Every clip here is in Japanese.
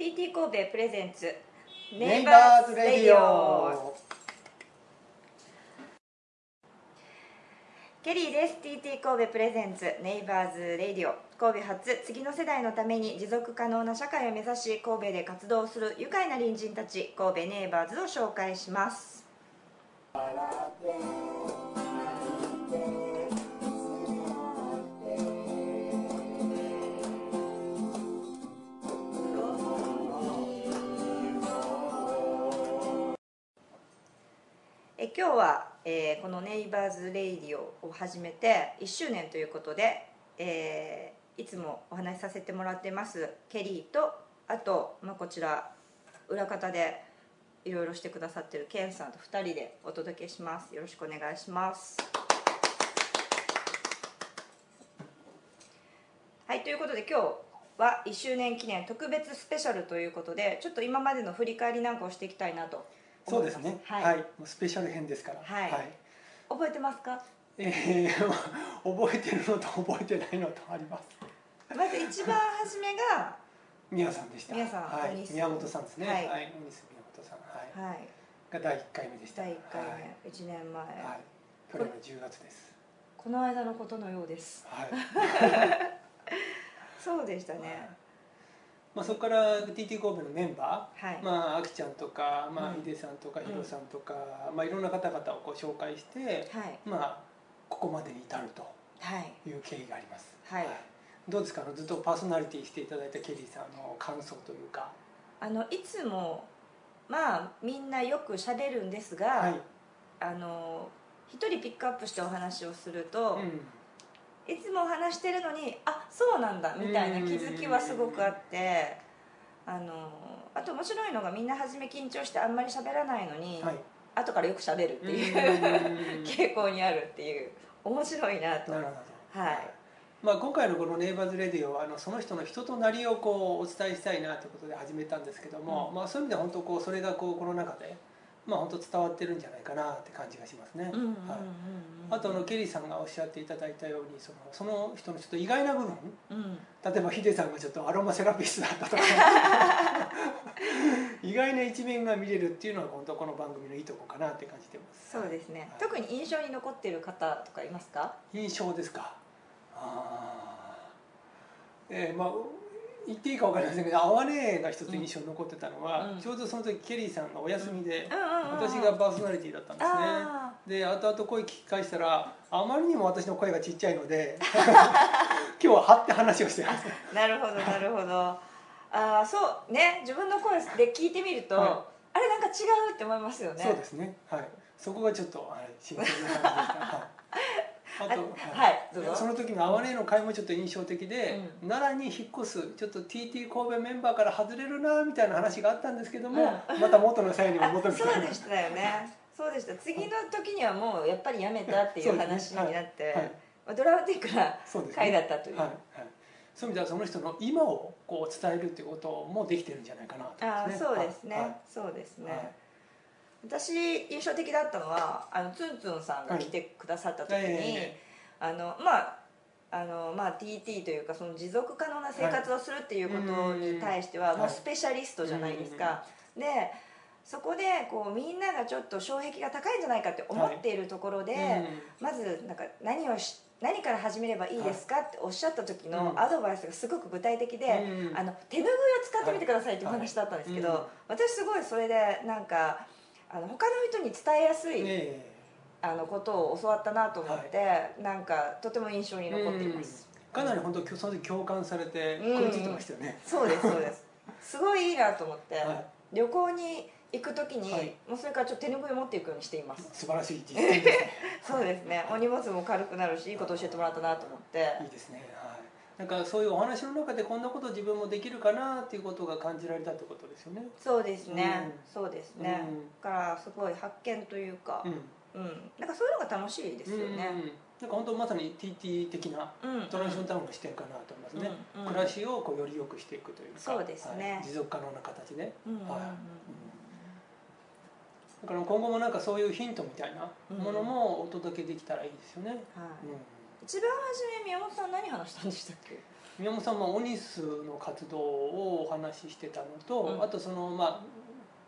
TT 神戸 presents Neighbors Radio。ケリーです。TT 神戸プレゼンツネイバーズレディオ。神戸発次の世代のために持続可能な社会を目指し神戸で活動する愉快な隣人たち神戸 neighbors を紹介します今日は、えーこのネイバーズレイディオを始めて1周年ということで、えーいつもお話しさせてもらってますケリーとあと、まあ、こちら裏方でいろいろしてくださってるケンさんと2人でお届けします。よろしくお願いします。はいということで今日は1周年記念特別スペシャルということでちょっと今までの振り返りなんかをしていきたいなとそうですね。はい、はい、もうスペシャル編ですから。はい。覚えてますか？えー 覚えてるのと覚えてないのとあります。まず一番初めが 宮さんでした。宮さんはい。宮本さんですね。ははい。い、大西宮本さん。はい、はい。が第一回目でした。第1回目、はい。1年前、はい、去年の10月です。この間のことのようです。はい。そうでしたねまあ、そこから TT 神戸のメンバはい、ー、まあ、あきちゃんとか、まあうん、ヒデさんとか、うんヒロさんとか、まあ、いろんな方々をこう紹介して、はいまあ、ここまでに至るとはいいう経緯があります。はいどうですか？あのずっとパーソナリティしていただいたケリーさんの感想というか。あのいつもまあみんなよくしゃべるんですが、はい。あの一人ピックアップしてお話をすると、うん。いつもお話してるのにあそうなんだみたいな気づきはすごくあってあのあと面白いのがみんな初め緊張してあんまり喋らないのに、はい。後からよく喋るっていううん傾向にあるっていう面白いなとなるほど。はい。まあ、今回のこのネイバーズレディオはあのその人の人となりをこうお伝えしたいなということで始めたんですけども、うんまあ、そういう意味では本当こうそれがこうこの中で、まあ、本当伝わってるんじゃないかなって感じがしますね。あとあのケリーさんがおっしゃっていただいたようにそのその人のちょっと意外な部分。うん。例えばヒデさんがちょっとアロマセラピストだったとか。意外な一面が見れるっていうのは本当この番組のいいとこかなって感じてます。そうですね、はい。特に印象に残っている方とかいますか？印象ですか。あー。えーまあ言っていいか分かりませんけど「あわねえ」が一つ印象に残ってたのは、うん。ちょうどその時ケリーさんがお休みで、私がパーソナリティだったんですね。あで後々声聞き返したらあまりにも私の声がちっちゃいので 今日は張って話をしてます。あなるほどなるほど。ああそうね。自分の声で聞いてみると、はあれなんか違うって思いますよね。そうですね。はい。そこがちょっと、はい、新鮮な感じでした、はい。その時のあわねえの会もちょっと印象的で、奈良に引っ越すちょっと TT 神戸メンバーから外れるなみたいな話があったんですけども、また元の際にも戻るみたいなそうでしたよね。そうでした。次の時にはもうやっぱりやめたっていう話になって、はい。まあドラマティックな回だったという、はい。はい、そういう意味ではその人の今をこう伝えるっていうこともできてるんじゃないかなと思いああますね。そうですね、はい。そうですね、はい私印象的だったのはあのツンツンさんが来てくださった時に、えあのまああのまあ、TT というかその持続可能な生活をするっていうことに対してはうんもうスペシャリストじゃないですか、でそこでこうみんながちょっと障壁が高いんじゃないかって思っているところで、うんまずなんか何をし何から始めればいいですかっておっしゃった時のうん。アドバイスがすごく具体的で、うんあの手拭いを使ってみてくださいっていう話だったんですけど、私すごいそれでなんかあの他の人に伝えやすい、えあのことを教わったなと思って、なんかとても印象にえ残っています、かなり本当その時共感されてうん。食いついてましたよね、そうですそうです。すごいいいなと思って、はい。旅行に行く時に、はい。もうそれからちょっと手拭いを持っていくようにしています。素晴らしい実践ですね。そうですね。お荷物も軽くなるしいいこと教えてもらったなと思って。いいですね。はいなんかそういうお話の中でこんなこと自分もできるかなっていうことが感じられたってことですよね。そうですね、うん。そうですね、うん。だからすごい発見というかうん。うん、なんかそういうのが楽しいですよね。うんなんか本当まさに TT 的なうん、トランジションタウンの視点かなと思いますね、うんうん。暮らしをこうより良くしていくというか。そうですね。はい。持続可能な形で。うんうんうん。はい。だから今後もなんかそういうヒントみたいなものもお届けできたらいいですよね、はい。うん一番初め宮本さん何話したんでしたっけ？宮本さんはオニスの活動をお話ししてたのと、うん。あとそのまあ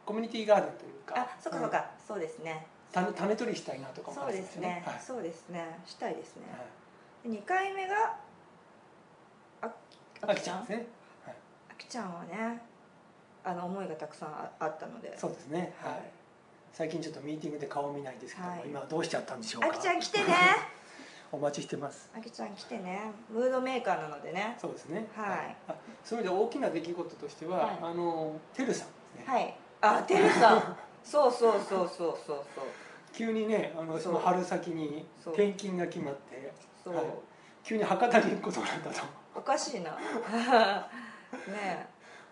コミュニティガーデンというかあそっかそっか、そうですね。種種取りしたいなとかもそうですね、はい。そうですね。したいですね、はい。で2回目があああきちゃんですね、はい、あきちゃんはねあの思いがたくさんああったので。そうですね、はい。はい。最近ちょっとミーティングで顔見ないですけども、はい。今どうしちゃったんでしょうか？あきちゃん来てねお待ちしてます。あきちゃん来てね。ムードメーカーなのでね。そうですね。はい。あそういう意味で大きな出来事としては、はい。あのてるさんですね、はい。あてるさん。そうそうそうそうそうそう。急にねあのその春先に転勤が決まってそう、はい。急に博多に行くことになったと。おかしいな。ね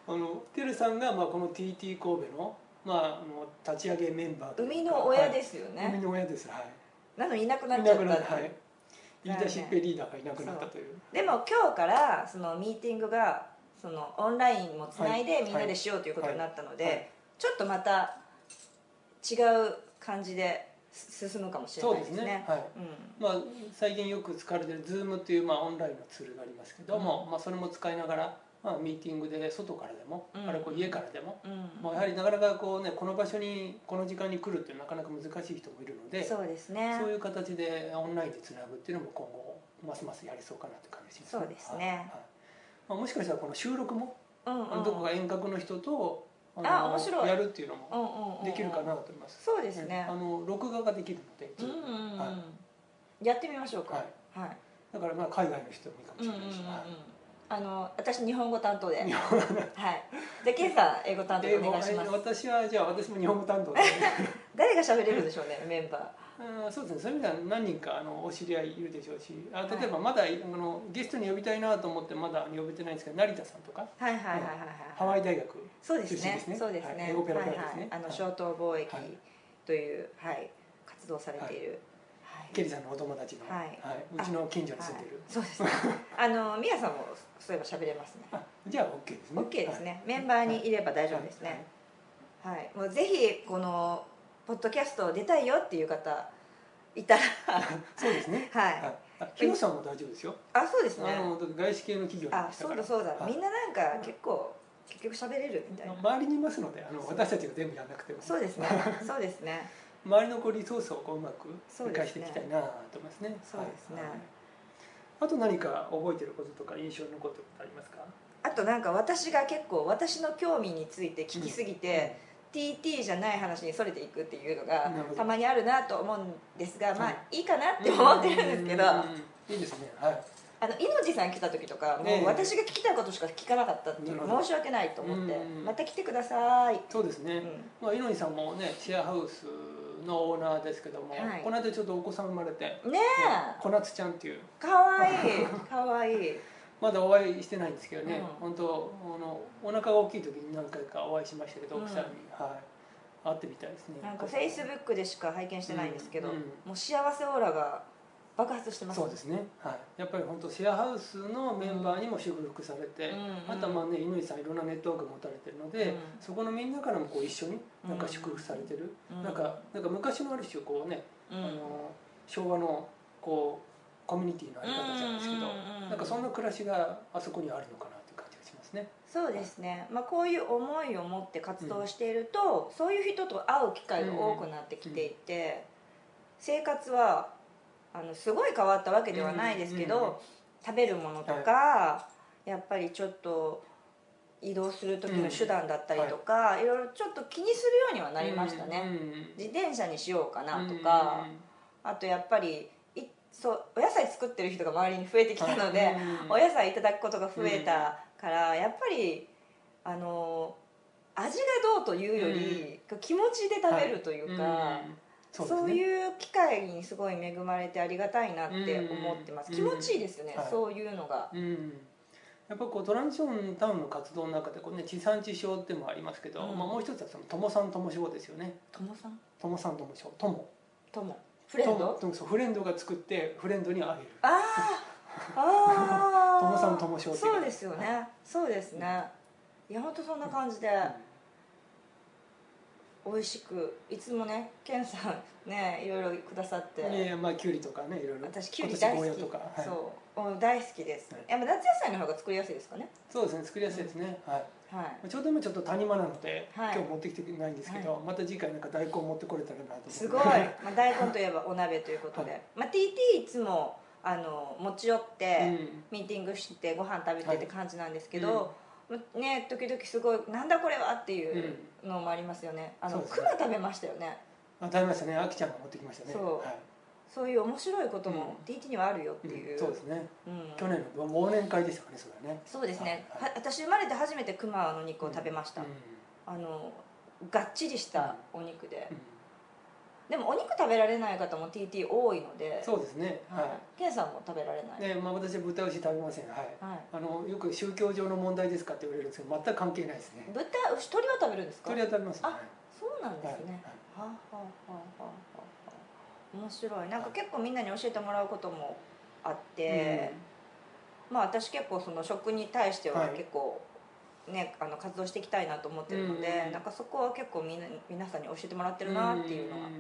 あのてるさんが、まあ、この TT 神戸の,、まあ、あの立ち上げメンバーと生みの親ですよはい。生みね、の親です。はい。なのにいなくなっいちゃったはい、リーダーシップリーダーがいなくなったという。でも今日からそのミーティングがそのオンラインもつないではい。みんなでしようということになったので、ちょっとまた違う感じです進むかもしれないですね。ですね、はい。うん。まあ、最近よく使われてる Zoom という、まあ、オンラインのツールがありますけども、まあ、それも使いながら、まあ、ミーティングで外からでも、うん。あるいはこう家からでも、うん。まあ、やはりなかなかこう、ね、この場所にこの時間に来るっていうのはなかなか難しい人もいるのでそうですね。そういう形でオンラインでつなぐっていうのも今後ますますやりそうかなって感じです。そうですね。はい。はい。まあ、もしかしたらこの収録も、うんうん。どこか遠隔の人とあ面白い。やるっていうのうんもうんうん。できるかなと思います、そうですね。あの録画ができるので、うんうんうん。はい。やってみましょうか。はい。はい。だからまあ海外の人もいいかもうんうんうんうん。しれないし、はいあの私日本語担当で。はい。日じゃあケイさん英語担当でお願いします。私はじゃあ私も日本語担当で。誰が喋れるでしょうね メンバー。うんそうですね。そういう意味では何人かあのお知り合いいるでしょうし。あ例えばまだ、あのゲストに呼びたいなと思ってまだ呼べてないんですけど成田さんとか。はいはいはいはいはいハワイ大学そうですね。出身ですね。そうですね、はい。英語ペラペラですね。はいはい、あのはい小東貿易はい。という、はい、活動されている、はいケリーさんのお友達の、ははい。いうちの近所に住んでる、はい。そうですね。あのミヤさんもそういえば喋れますね。あじゃあ OK ですね。OK ですね、メンバーにいれば大丈夫ですね。はい、もうぜひこのポッドキャスト出たいよっていう方いたら。は いそうですね。はい、はい。あヒロさんも大丈夫ですよ、あそうですあねのだって外資系の企業あそうだそうだ、はい。みんななんか結構結局喋れるみたいな。周りにいますのであの私たちが全部やらなくても。そうですね。そうですね周りのこうリソースをこううまく生かそうですねしていきたいなと思いますね。そうですね。はい。あと何か覚えてることとか印象に残ってることありますか？あとなんか私が結構私の興味について聞きすぎて、TT じゃない話にそれていくっていうのがたまにあるなと思うんですが、まあはいいいかなって思ってるんですけど、あうんうんうん。いいですね。はい。の猪地さん来た時とかもえ。えう私が聞きたいことしか聞かなかったっていう申し訳ないと思ってうんまた来てください、そうですね、うん。まあ、猪木さんもねシェアハウスのオーナーですけども、はい。この間ちょっとお子さん生まれてねえ。小夏ちゃんっていう。かわいい。かわいい。まだお会いしてないんですけどね、うん。本当あのお腹が大きい時に何回かお会いしましたけどうん。奥さんに、はい。会ってみたいですね。なんかフェイスブックでしか拝見してないんですけど、うんうん。もう幸せオーラが爆発してます。そうですね、はい、やっぱり本当シェアハウスのメンバーにも祝福されて、うんあとはまあね乾さんいろんなネットワーク持たれてるので、うん。そこのみんなからもこう一緒になんか祝福されてる、うん。なんかなんか昔のある種こうね、うん。あの昭和のこうコミュニティのあり方じゃないですけど、なんかそんな暮らしがあそこにあるのかなという感じがしますね。そうですね、まあ、こういう思いを持って活動していると、そういう人と会う機会が多くなってきていて、生活はあのすごい変わったわけではないですけど、うんうんうん食べるものとか、やっぱりちょっと移動する時の手段だったりとか、い、ろいろちょっと気にするようにはなりましたね、うんうんうん自転車にしようかなとか、あとやっぱりいそうお野菜作ってる人が周りに増えてきたので、はいお野菜いただくことが増えたから、やっぱりあの味がどうというより、気持ちで食べるというか、うんそうですね。いう機会にすごい恵まれてありがたいなって思ってます、うん気持ちいいですよね、はい。そういうのが、うんやっぱこうトランジションタウンの活動の中でこう、ね、地産地消ってもありますけど、うん。まあ、もう一つはその友さん友消ですよね。ともさん？友さん友消友。ともフレンド？友そうフレンドが作ってフレンドにあげる。あー。あー。友さん友消っていうそうですよね、そうですね。いや本当そんな感じで、美味しくいつもねケンさんねいろいろくださって、いやいやまあきゅうりとかねいろいろ。私キュウリ今年大好きとか、はい、そう。うん大好きです、はい。やっぱ夏野菜の方が作りやすいですかね。そうですね作りやすいですね、はい。はい。ちょうど今ちょっと谷間なので、はい。今日持ってきてないんですけど、また次回なんか大根持ってこれたらなと思って。すごい、まあ、大根といえばお鍋ということで、はい。まあ、TT いつもあの持ち寄って、うん。ミーティングしてご飯食べてって感じなんですけど、はね時々すごい「なんだこれは!」っていうのもありますよね。あのね。クマ食べましたよね。あ食べましたね。あきちゃんが持ってきましたね。そう。はい。そういう面白いことも TT にはあるよっていう、うん。そうですね。うん。去年の忘年会でしたかねそれはね。そうですね、はい。は私生まれて初めてクマの肉を食べました、うん。あのがっちりしたお肉で、うんでもお肉食べられない方も TT 多いのでそうですね。はい。はケンさんも食べられない、いねまあ私は豚牛食べません。はい。はい、あのよく宗教上の問題ですかって言われるんですけど全く関係ないですね。豚牛鶏は食べるんですか？鳥は食べます。ねあそうなんですね、はい。はあ、はあはあはあはあ、面白い。なんか結構みんなに教えてもらうこともあって、まあ私結構その食に対してははい。結構ね、あの活動していきたいなと思ってるので、うんなんかそこは結構みんな皆さんに教えてもらってるなっていうのはん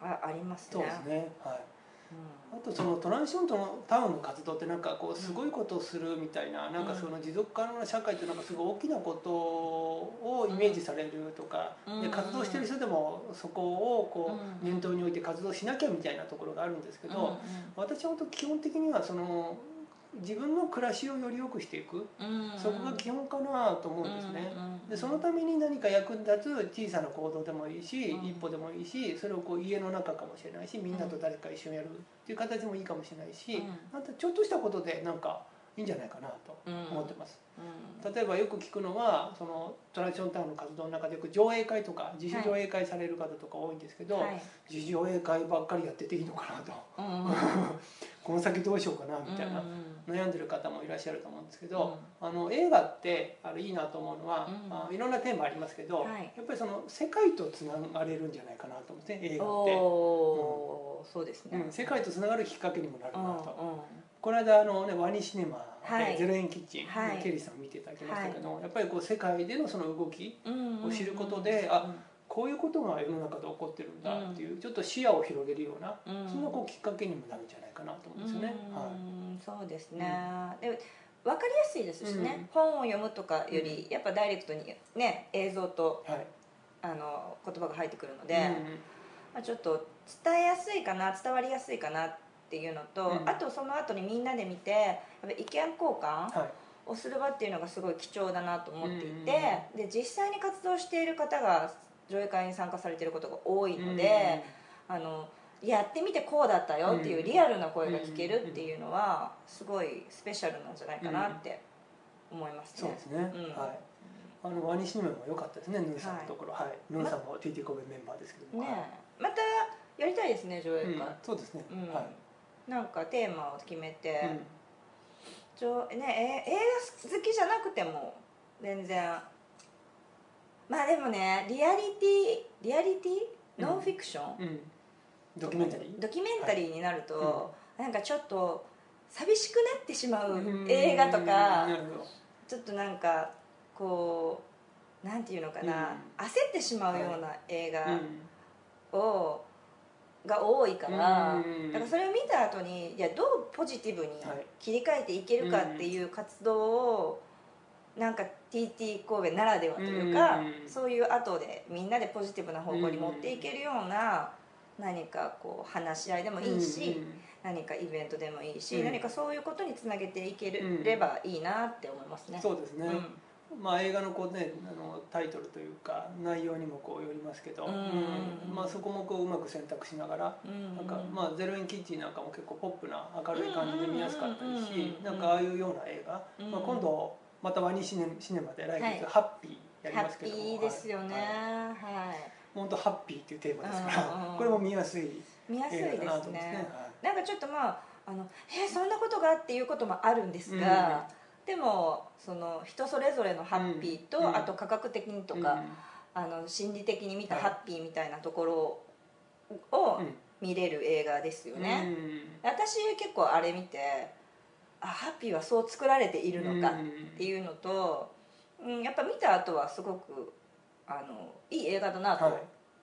あありますね。そうですね。はい。うん。あとそのトランショントのタウンの活動ってなんかこうすごいことをするみたいな、なんかその持続可能な社会ってなんかすごい大きなことをイメージされるとか、うん。で活動してる人でもそこをこううん。念頭に置いて活動しなきゃみたいなところがあるんですけど、うん。私は本当基本的にはその自分の暮らしをより良くしていく、うん。そこが基本かなと思うんですね。うんうんでそのために何か役に立つ小さな行動でもいいし、うん。一歩でもいいしそれをこう家の中かもしれないしみんなと誰か一緒にやるっていう形もいいかもしれないし、うん。またちょっとしたことでなんかいいんじゃないかなと思ってます、うん。例えばよく聞くのはそのトラディションタウンの活動の中でよく上映会とか自主上映会される方とか多いんですけど、はい。自主上映会ばっかりやってていいのかなと。うんうん この先どうしようかなみたいな悩んでる方もいらっしゃると思うんですけど、あの映画ってあのいいなと思うのは、うん。あいろんなテーマありますけど、はい。やっぱりその世界とつながれるんじゃないかなと思うんですね映画って、そうですね、うん、世界とつながるきっかけにもなるうんなと、この間あの、ね、ワニシネマはい。でゼロ円キッチン、はい。ケリーさん見ていただきましたけど、やっぱりこう世界でのその動きうんを知ることであこういうことが世の中で起こってるんだっていう、ちょっと視野を広げるような、うん。そんなこうきっかけにもなるんじゃないかなと思うんですよね。うん。はい。そうですね、で分かりやすいですしね、本を読むとかよりやっぱダイレクトにね映像とはい。あの言葉が入ってくるので、うんまあ、ちょっと伝えやすいかな伝わりやすいかなっていうのと、うん。あとその後にみんなで見てやっぱ意見交換はい。をする場っていうのがすごい貴重だなと思っていて、うん。で実際に活動している方が上映会に参加されていることが多いので、あのやってみてこうだったよっていうリアルな声が聞けるっていうのはすごいスペシャルなんじゃないかなって思いますね。そうで。すね、うん。はい。あのワニシネマも良かったですねヌーさんのところ。はい、ヌーさんも TT 神戸メンバーですけども、ねまたやりたいですね上映会、うん、そうですね、うん。はい、なんかテーマを決めて、うん。ね、え映画好きじゃなくても全然まあでもねリアリティリアリティ？ノンフィクション、うん、ドキュメンタリー？ドキュメンタリーになると、はなんかちょっと寂しくなってしまううん。映画となかちょっとなんかこうなんていうのかな、うん。焦ってしまうような映画うん。を、が多いから、うん。だからそれを見た後にいやどうポジティブにはい。切り替えていけるかっていう活動をなんか TT 神戸ならではというか、うんそういう後でみんなでポジティブな方向に持っていけるような何かこう話し合いでもいいし、何かイベントでもいいし、うん。何かそういうことにつなげていければいいなって思いますね。そうですね、うん。まあ映画のこうねあのタイトルというか内容にもこうよりますけど、うん。うん。まあ、そこもこううまく選択しながら、うん。なんかまあゼロ円キッチンなんかも結構ポップな明るい感じで見やすかったりうんしなんかああいうような映画、うん。まあ、今度またワニシネシネマで来はい。月ハッピーやりますけども、ピーですよね。はい。はい。本当ハッピーっていうテーマですから、これも見やすい見やすいですね。ね。なんかちょっとまああのえーそんなことがっていうこともあるんですが、でもその人それぞれのハッピーと、うん。あと科学的にとはいか、あの心理的に見たはい。ハッピーみたいなところをうん。見れる映画ですようん。ね。私結構あれ見てあハッピーはそう作られているのかっていうのと、うん、やっぱ見た後はすごくあのいい映画だなはい。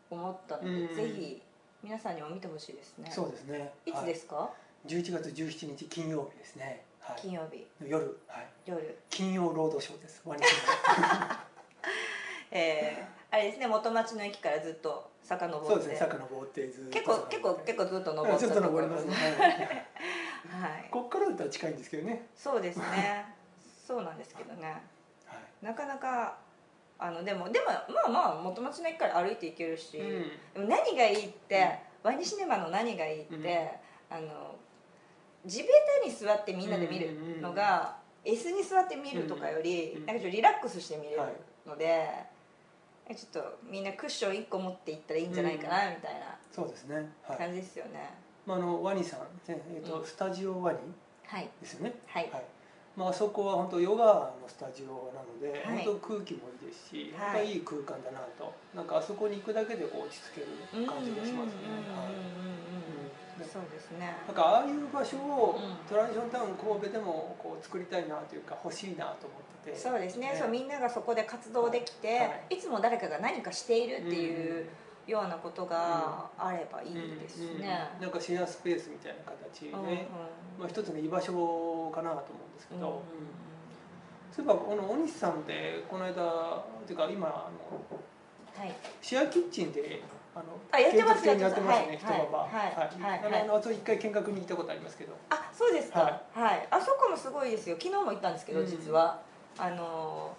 と思ったので、うん。ぜひ皆さんにも見てほしいですね。そうですね。いつですか、はい、11月17日金曜日ですね、はい、金曜日。夜、はい、夜。金曜ロードショーです。えー、あれですね元町の駅からずっと遡ってそうですね。坂登ってずっと結構結構結構ずっと登ったちょっと登りますね、はいはい こっからだったら近いんですけどね、そうですね。そうなんですけどね。はい。なかなかあのでもでもまあまあ元町の駅から歩いて行けるし、うん。でも何がいいって、ワニシネマの何がいいって、うん。あの地べたに座ってみんなで見るのが、椅子に座って見るとかより、うんなんかちょっとリラックスして見れるはい。ので、ちょっとみんなクッション1個持っていったらいいんじゃないかなみたいなそうですね、はい。感じですよねまあ、あのワニさん、ねえーとうん。スタジオワニはい。ですよね、はい、まああそこは本当ヨガのスタジオなので、はい。本当空気もいいですし、はい。いい空間だなと。なんかあそこに行くだけでこう落ち着ける感じがしますね、はい。うん。そうですね。なんかああいう場所をうん。トランジションタウン神戸でもこう作りたいなというか欲しいなと思ってて。そうですね。ね。そうみんながそこで活動できて、、はい。つも誰かが何かしているっていうようなことがあればいいですね、うんなんかシェアスペースみたいな形で、うんうん。まあ、一つの居場所かなと思うんですけど、うんうんそういえばこの大西さんでこの間っていうか今あのはい。シェアキッチンであのあやってますやってます。ね、はい人がばはいはい。はいあのあのあそこ一回見学に行ったことありますけど。あそうですか。ははい。あそこもすごいですよ。昨日も行ったんですけど、うん。実は。あの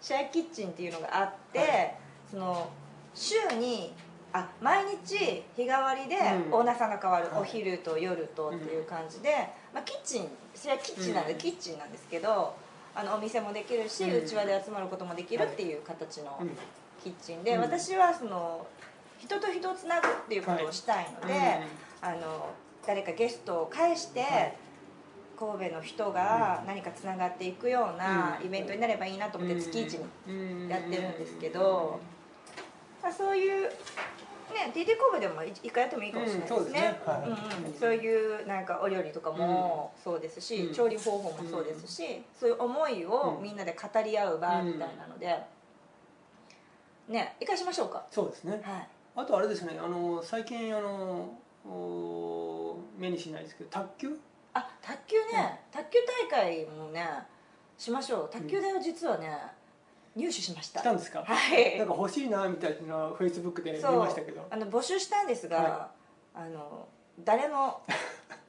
シェアキッチンっていうのがあって、はい。その週にあ毎日日替わりでうん。オーナーさんが変わる、はい。お昼と夜とっていう感じで、まあ、キッチンシェアキッチンなんで、うん。キッチンなんですけどあのお店もできるしうん。うちわで集まることもできるっていう形のうん。キッチンで、うん。私はその人と人をつなぐっていうことをしたいので、あの誰かゲストを介して、はい。神戸の人が何かつながっていくようなうん。イベントになればいいなと思って月一ににやってるんですけど、まあ、そういう、ね、TT 神戸でも一回やってもいいかもしれないですね,、うんそうい。うんうん。そういうなんかお料理とかもそうですし、うん。調理方法もそうですし、そういう思いをみんなで語り合う場みたいなので、ね生かしましょうか。そうですね。はい。あとあれですねあの最近あのお目にしないですけど卓球？あ卓球ね、卓球大会もねしましょう。卓球台を実はね、入手しました。したんですか？はい。なんか欲しいなみたいなのはフェイスブックで見ましたけど。あの募集したんですが、はあの誰も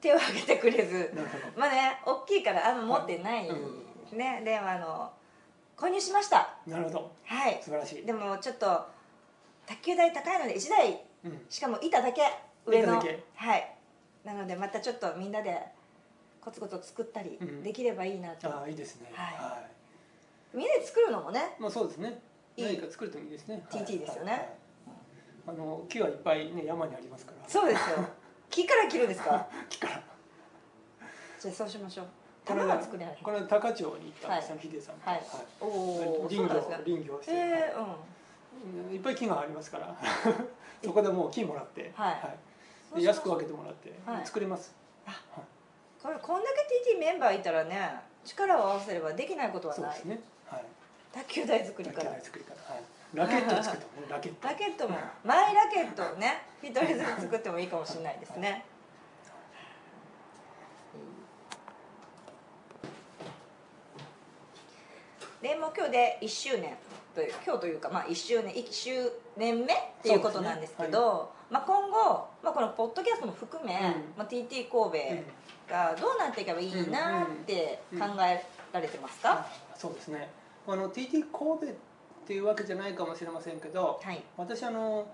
手を挙げてくれず。まあね大きいからあんま持ってない。ですね、でもあの購入しました。なるほど。はい。素晴らしい、でもちょっと卓球台高いので1台うん、しかも板だけ上の。板だけ。はい。なのでまたちょっとみんなでコツコツ作ったりうん。できればいいなと、ああいいですね。はいみんなで作るのもね。まあそうですね。いい。何か作るといいですね。TT ですよね。はい。はいあの木はいっぱいね山にありますから。そうですよ。木から切るんですか？木から。じゃあそうしましょう。この間玉は作れないこの間高千穂に行ったんですよ、はヒデさんと、はい。おお林業して、えー、うんうん。いっぱい木がありますから。そこでもう木もらって、はい。で安く分けてもらって、はい。作れます。これこんだけ TT メンバーいたらね力を合わせればできないことはない。そうですね。はい卓球台作りラケッからト作りから、はい、ラケットを作ってもね。ラケット。ラケットも。マイラケットをね一人ずつ作ってもいいかもしれないですね。でもう今日で1周年という今日というか、まあ、1周年1周年目っていうことなんですけどまあ、今後、まあ、このポッドキャストも含め、うん。まあ、TT 神戸がどうなっていけばいいなって考えられてますか、あそうですねあの TT 神戸っていうわけじゃないかもしれませんけどはい。私あの、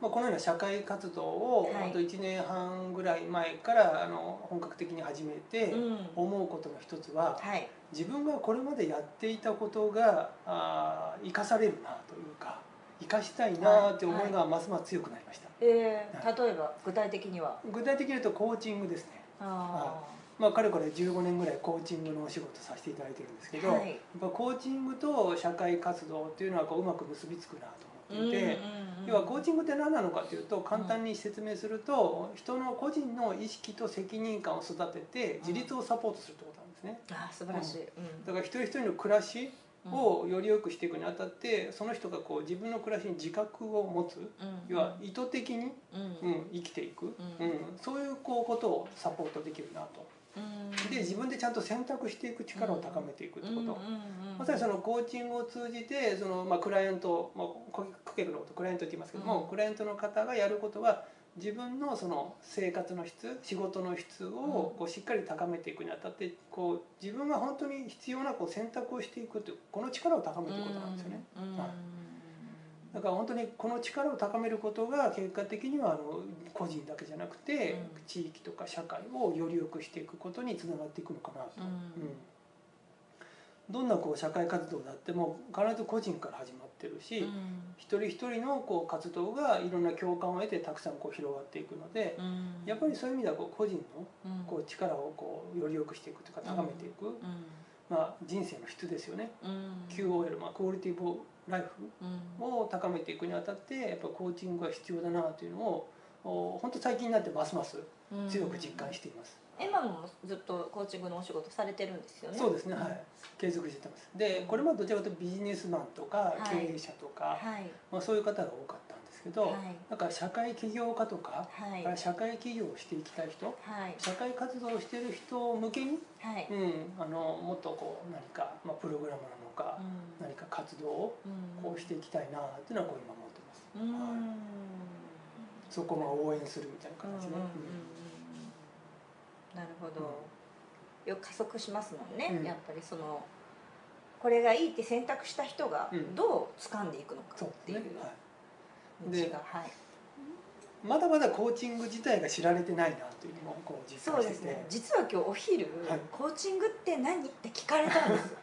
まあ、このような社会活動を、はい。本当1年半ぐらい前からあの本格的に始めてうん。思うことの一つは、はい。自分がこれまでやっていたことがあー生かされるなというか生かしたいなって思いがますます強くなりました、えー、例えば具体的には？具体的に言うとコーチングですね。あまあ、かれこれ15年ぐらいコーチングのお仕事させていただいてるんですけど、はい。やっぱコーチングと社会活動っていうのはこううまく結びつくなと思っていて、要はコーチングって何なのかというと簡単に説明すると、人の個人の意識と責任感を育てて自立をサポートするってことなんですね。あー素晴らしい、うん。だから一人一人の暮らしをより良くしていくにあたってその人がこう自分の暮らしに自覚を持つうん。要は意図的に、うん。うん、生きていく、ううんん。そういうこうことをサポートできるなと。うん。で自分でちゃんと選択していく力を高めていくってこと。まさにそのコーチングを通じてその、まあ、クライアント、まあ、クケクのことクライアントって言いますけども、うん。クライアントの方がやることは自分のその生活の質仕事の質をこうしっかり高めていくにあたってこう自分が本当に必要なこう選択をしていくというこの力を高めていくことなんですよね。うん。はいだから本当にこの力を高めることが結果的にはあの個人だけじゃなくて、うん。地域とか社会をより良くしていくことにつながっていくのかなと。うん。うん。どんなこう社会活動だっても必ず個人から始まってるし、うん。一人一人のこう活動がいろんな共感を得てたくさんこう広がっていくので、うん。やっぱりそういう意味ではこう個人のうん。こう力をこうより良くしていくというか高めていく、うんまあ、人生の質ですよね、うん。QOL、まあ、クオリティブライフうん。を高めていくにあたってやっぱコーチングが必要だなというのをお本当最近になってますます強く実感しています。今もずっとコーチングのお仕事されてるんですよね。そうですね、はい、継続してます。で、これまでどちらかというとビジネスマンとかはい。経営者とか、はい。まあそういう方が多かったんですけど、はい。なんか社会起業家とか、はい。社会起業をしていきたい人、はい。社会活動をしている人向けに、はい。うん、あのもっとこう何かまあプログラムなのか、うん。何か活動をうん。こうしていきたいなっていうのはこう今思ってます。うん。はい。そこをまあ応援するみたいなうんうん形で、うんなるほど。よく加速しますもんねうん。やっぱりそのこれがいいって選択した人がうん。どう掴んでいくのかっていうですね。はい道がはいまだまだコーチング自体が知られてないなというのもこう実感してて、ですね。実は今日お昼、はい。コーチングって何？って聞かれたんですよ。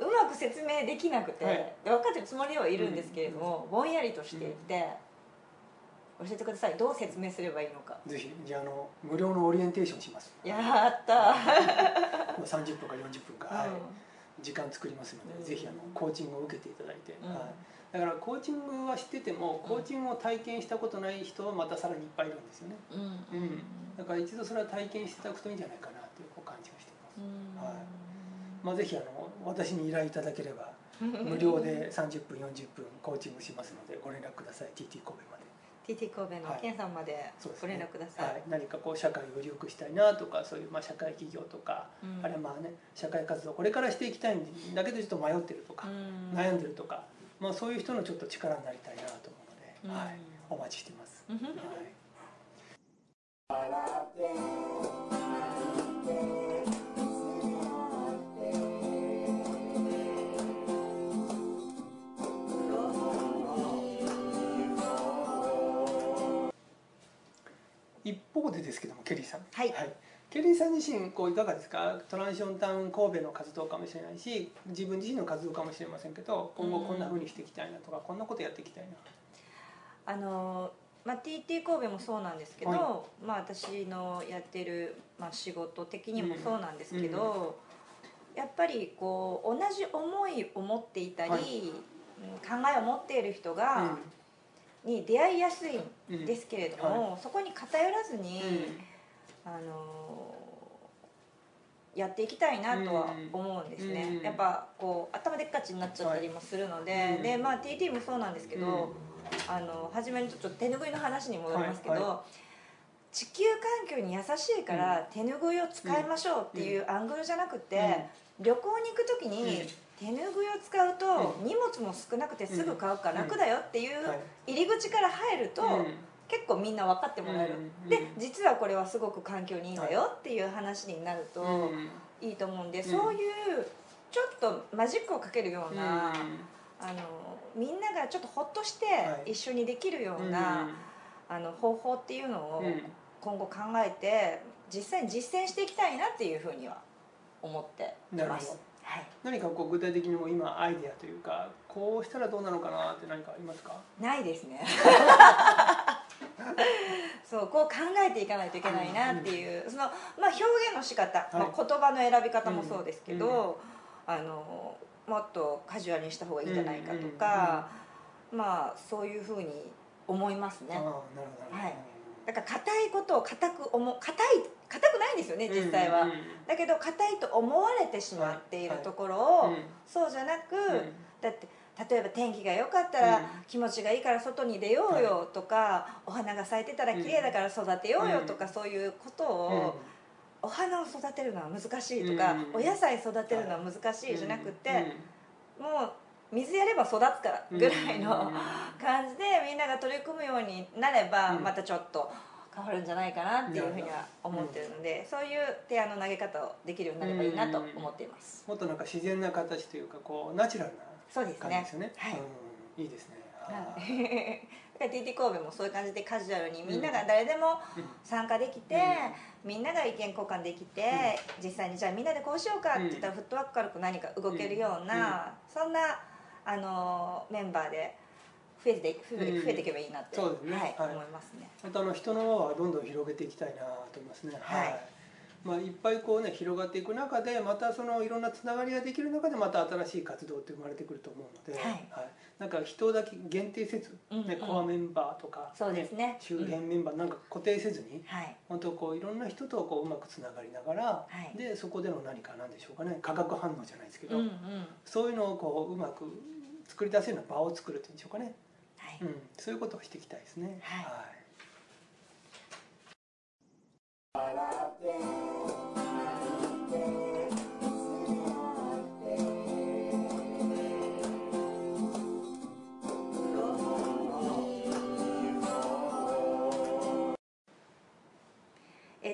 うまく説明できなくて、はい。で分かってるつもりではいるんですけれども、ぼんやりとしていて、教えてください。どう説明すればいいのか。ぜひじゃああの無料のオリエンテーションします。やったー、まあ30分か40分か、はい、時間作りますので、うん。ぜひあのコーチングを受けていただいて、うん。はい、だからコーチングは知っててもコーチングを体験したことない人はまたさらにいっぱいいるんですよね。うん。うん。だから一度それは体験していただくといいんじゃないかなという感じがしています、うん。はい。まあ、ぜひあの私に依頼いただければ無料で30分40分コーチングしますのでご連絡ください。TT 神戸まで。TT 神戸のはい。ケンさんまでご連絡ください、はい、何かこう社会をより良くしたいなとかそういうまあ社会企業とか、うん。あるいはまあね社会活動これからしていきたいんだけどちょっと迷ってるとか、うん。悩んでるとか、まあ、そういう人のちょっと力になりたいなと思うので、うんはい、お待ちしてます。うん。はい。一方でですけどもケリーさん、はいケリーさん自身こういかがですか？トランションタウン神戸の活動かもしれないし自分自身の活動かもしれませんけど今後こんなふうにしていきたいなとか、こんなことやっていきたいなあのまあ、TT 神戸もそうなんですけど、はまあ、私のやってる、まあ、仕事的にもそうなんですけど、やっぱりこう同じ思いを持っていたり、はい。うん考えを持っている人が、に出会いやすいんですけれども、そこに偏らずに、あのやっていきたいなとは思うんですね、うん。やっぱこう頭でっかちになっちゃったりもするので、はい。うん。でまあ TT もそうなんですけど、うん。あの初めにちょっと手拭いの話に戻りますけど、はいは地球環境に優しいから手拭いを使いましょうっていうアングルじゃなくて、旅行に行く時に手拭いを使うとう荷物も少なくてすぐ買うから楽だよっていうはい。入り口から入ると、うん結構みんな分かってもらえる、うんで実はこれはすごく環境にいいんだよっていう話になるとうん。いいと思うんで、ん。そういうちょっとマジックをかけるような、あのみんながちょっとほっとしてはい。一緒にできるような、あの方法っていうのをうん。今後考えて実際に実践していきたいなっていうふうには思っています。はい、何かこう具体的にも今アイデアというかこうしたらどうなのかなって何かありますか？ないですね そうこう考えていかないといけないなっていうその、まあ、表現の仕方、まあ、言葉の選び方もそうですけど、あのもっとカジュアルにした方がいいんじゃないかとか、まあそういうふうに思いますね。はい。だから硬いことを硬く思う硬い硬くないんですよね実際は、うんうん。だけど硬いと思われてしまっているところを、うん。そうじゃなく、うん。だって例えば天気が良かったらうん。気持ちがいいから外に出ようよとか、お花が咲いてたら綺麗だから育てようよとか、そういうことを、お花を育てるのは難しいとか、うん。お野菜育てるのは難しいじゃなくて、うん。もう水やれば育つからぐらいのうん。感じでみんなが取り組むようになればうん。またちょっと変わるんじゃないかなっていうふうには思ってるのでそういう提案の投げ方をできるようになればいいなと思っています。もっとなんか自然な形というかこうナチュラルなそうですね。ですよね。はい。うん。いいですね。TT 神戸もそういう感じでカジュアルにみんなが誰でも参加できて、みんなが意見交換できて、実際にじゃあみんなでこうしようかって言ったらフットワーク軽く何か動けるような、そんなあのメンバーで増えて増えていけばいいなって、そうですね。はいはい。思いますね。またあの人の輪はどんどん広げていきたいなと思いますね。はいまあ、いっぱいこうね広がっていく中でまたそのいろんなつながりができる中でまた新しい活動って生まれてくると思うので、はい。なんか人だけ限定せず、うんうん。ね、コアメンバーとか、そうですね。周辺メンバーなんか固定せずに、はい。本当こういろんな人とこううまくつながりながら、はい。でそこでの何かなんでしょうかね。化学反応じゃないですけど、うんうん。そういうのをこううまく作り出せるような場を作るっていうんでしょうかね、はい。うん、そういうことをしていきたいですね。はい。え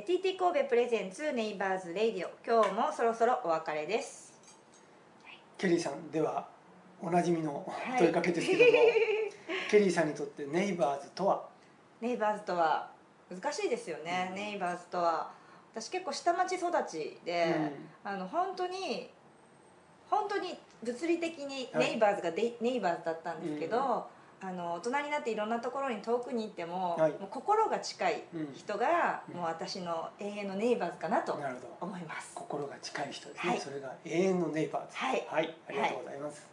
ー TT 神戸 presents Neighbors Radio。今日もそろそろお別れです。ケリーさんではおなじみのはい。問いかけですけども、ケリーさんにとって neighbors とは？ neighbors とは難しいですよね、うん。 neighbors とは私結構下町育ちで、あの本当に本当に物理的にはい。 neighbors が the neighbors だったんですけど、あの大人になっていろんなところに遠くに行っても,、はい。もう心が近いうん人が、うん。もう私の永遠の neighbors かなと思います、心が近い人ですね、はい。それが永遠のネイバーズ。はい。はい、ありがとうございます、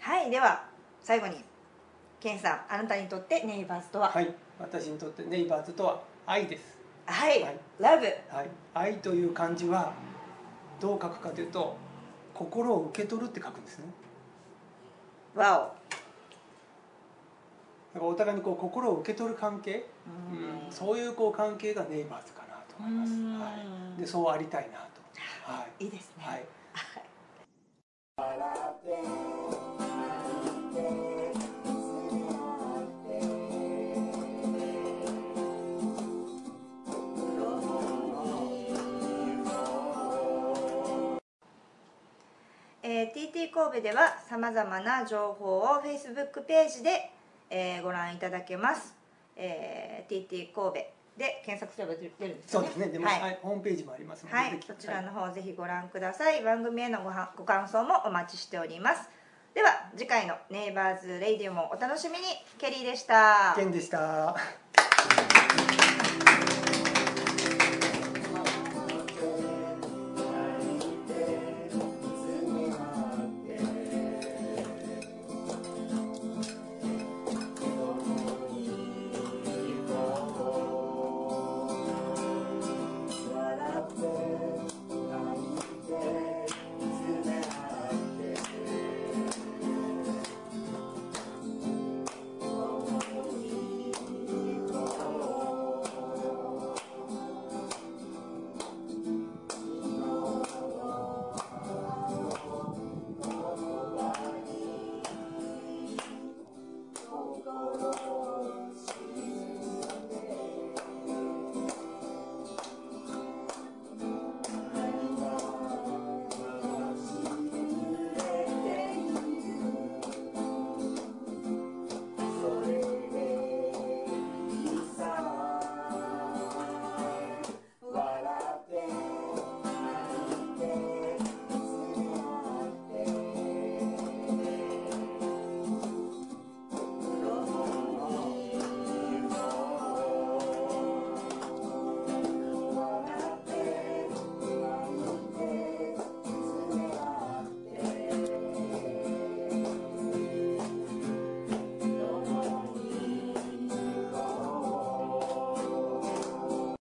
はい。では最後にケンさんあなたにとってネイバーズとは？はい、私にとってネイバーズとは愛です。はい、はい。ラブはい、愛という漢字はどう書くかというと心を受け取るって書くんですねワだからお互いにこう心を受け取る関係、オうん、そういうこう関係がネイバーズかなと思います、うん。はい、でそうありたいなと。はい。いいですね、はいえー TT 神戸ではさまざまな情報を Facebook ページで、えーご覧いただけます、えー TT 神戸で検索すれば出るんですよね。そうですね。でも、ははい。いホームページもありますので、はい。そちらの方ぜひご覧ください。番組へのごはご感想もお待ちしております。では次回のネイバーズレイディオもお楽しみに。ケリーでした。ケンでした